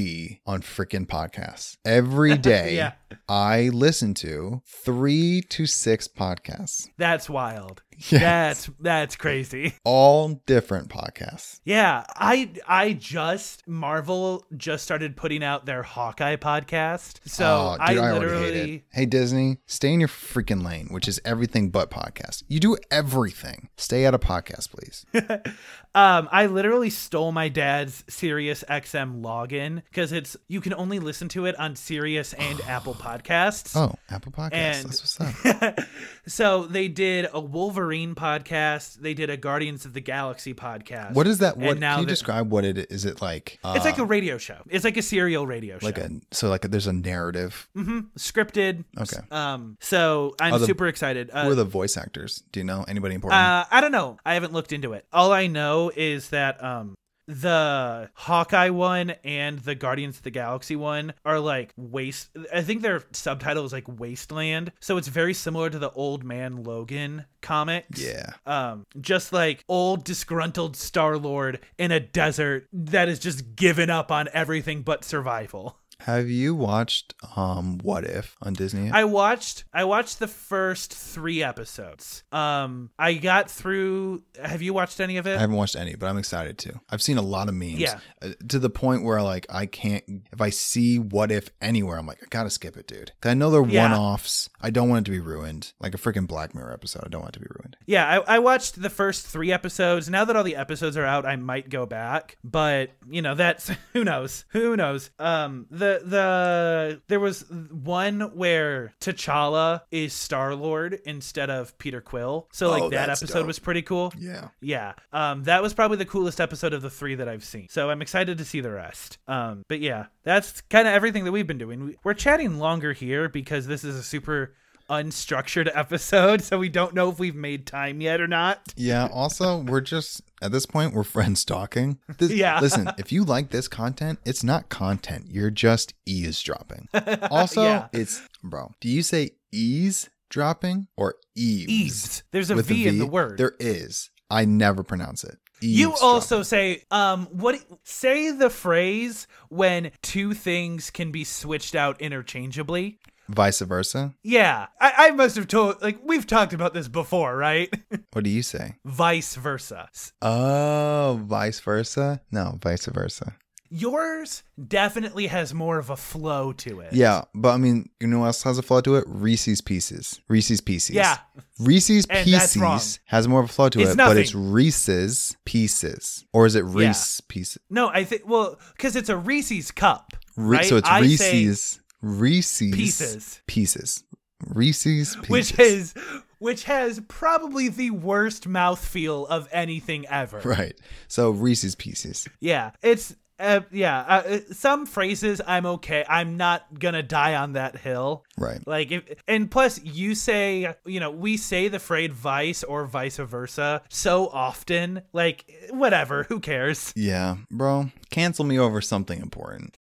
on freaking podcasts every day. Yeah. I listen to three to six podcasts. That's wild. Yes. That's that's crazy. all different podcasts. Yeah, I I just Marvel just started putting out their Hawkeye podcast. So oh, I dude, I, already literally. Hey Disney, stay in your freaking lane, which is everything but podcast. You do everything. Stay out of podcast, please. um I literally stole my dad's Sirius XM login because it's you can only listen to it on Sirius and Apple Podcasts. Oh, Apple Podcasts. And- That's what's up. so they did a Wolverine podcast, they did a Guardians of the Galaxy podcast. What is that? And What now can you describe what it is? Is it like? Uh, It's like a radio show. It's like a serial radio show. like a so like a, there's a narrative. hmm scripted. Okay. Um. So I'm the- super excited. Uh, Who are the voice actors? Do you know anybody important? Uh, I don't know. I haven't looked into it. All I know is that um the Hawkeye one and the Guardians of the Galaxy one are like waste. I think their subtitle is like Wasteland, so it's very similar to the Old Man Logan comics. yeah. Um, just like old disgruntled Star Lord in a desert that is just given up on everything but survival. Have you watched um What If on Disney? I watched I watched the first three episodes. Um I got through have you watched any of it? I haven't watched any, but I'm excited to. I've seen a lot of memes. Yeah. uh, To the point where like I can't if I see what if anywhere, I'm like, I gotta skip it, dude. 'Cause I know they're Yeah. one offs. I don't want it to be ruined. Like a freaking Black Mirror episode. I don't want it to be ruined. Yeah, I, I watched the first three episodes. Now that all the episodes are out, I might go back. But you know, that's who knows. Who knows? Um, the the there was one where T'Challa is Star Lord instead of Peter Quill. So like Oh, that episode dope. was pretty cool. Yeah. Yeah, um, that was probably the coolest episode of the three that I've seen. So I'm excited to see the rest. Um, but yeah, that's kind of everything that we've been doing. We're chatting longer here because this is a super unstructured episode, so we don't know if we've made time yet or not. Yeah. Also, we're just at this point we're friends talking. This, Yeah. Listen, if you like this content, it's not content. You're just eavesdropping. Also, Yeah. it's bro. Do you say eavesdropping or eaves? Ease. There's a With V in the word. There is. I never pronounce it. you also say um what say the phrase when two things can be switched out interchangeably. Vice versa. Yeah, I, I must have told like we've talked about this before, right? What do you say? Vice versa. Oh, vice versa? No, vice versa. Yours definitely has more of a flow to it. Yeah, but I mean, you know what else has a flow to it? Reese's Pieces. Reese's Pieces. Yeah. Reese's. Pieces has more of a flow to It's it, but it's. Reese's Pieces. Or is it Reese Pieces? No, I think well, because it's a Reese's cup, Re- right? So it's I say- Reese's Pieces. Pieces. Reese's Pieces. which is which has probably the worst mouthfeel of anything ever. right. So Reese's Pieces. Yeah, it's uh, yeah. Uh, uh, some phrases I'm okay. I'm not gonna die on that hill. Right. Like if and plus you say you know we say the phrase vice or vice versa so often. Like whatever. Who cares? Yeah, bro. Cancel me over something important.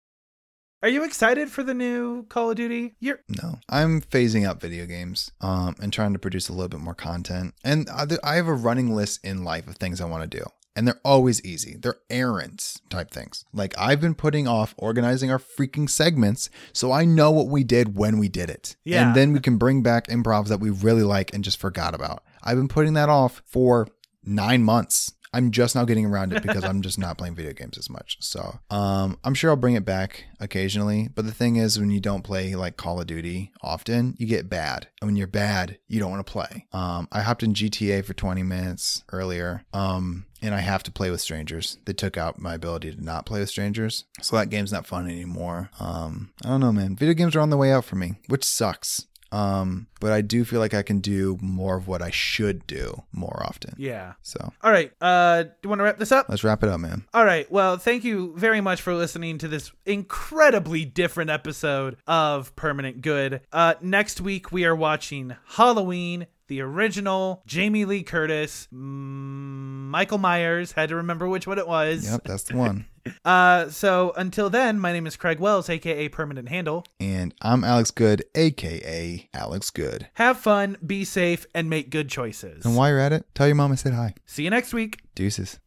Are you excited for the new Call of Duty? You're No, I'm phasing out video games um, and trying to produce a little bit more content. And I I have a running list in life of things I want to do. and they're always easy. They're errands type things. Like I've been putting off organizing our freaking segments so I know what we did when we did it. Yeah. And then we can bring back improvs that we really like and just forgot about. I've been putting that off for nine months. I'm just now getting around it because I'm just not playing video games as much. So, um, I'm sure I'll bring it back occasionally. But the thing is, when you don't play like Call of Duty often, you get bad. And when you're bad, you don't want to play. Um, I hopped in GTA for 20 minutes earlier. Um, and I have to play with strangers. They took out my ability to not play with strangers. So that game's not fun anymore. Um, I don't know, man. Video games are on the way out for me, which sucks. Um, but I do feel like I can do more of what I should do more often. Yeah. So All right. Uh, do you want to wrap this up? let's wrap it up, man. All right. Well, thank you very much for listening to this incredibly different episode of Permanent Good. Uh, next week, we are watching Halloween, the original, Jamie Lee Curtis, mm, Michael Myers. Had to remember which one it was. Yep, that's the one. Uh, so until then, my name is Craig Wells, aka Permanent Handle. and I'm Alex Good, aka Alex Good. Have fun, be safe, and make good choices. And while you're at it, tell your mom I said hi. See you next week. Deuces.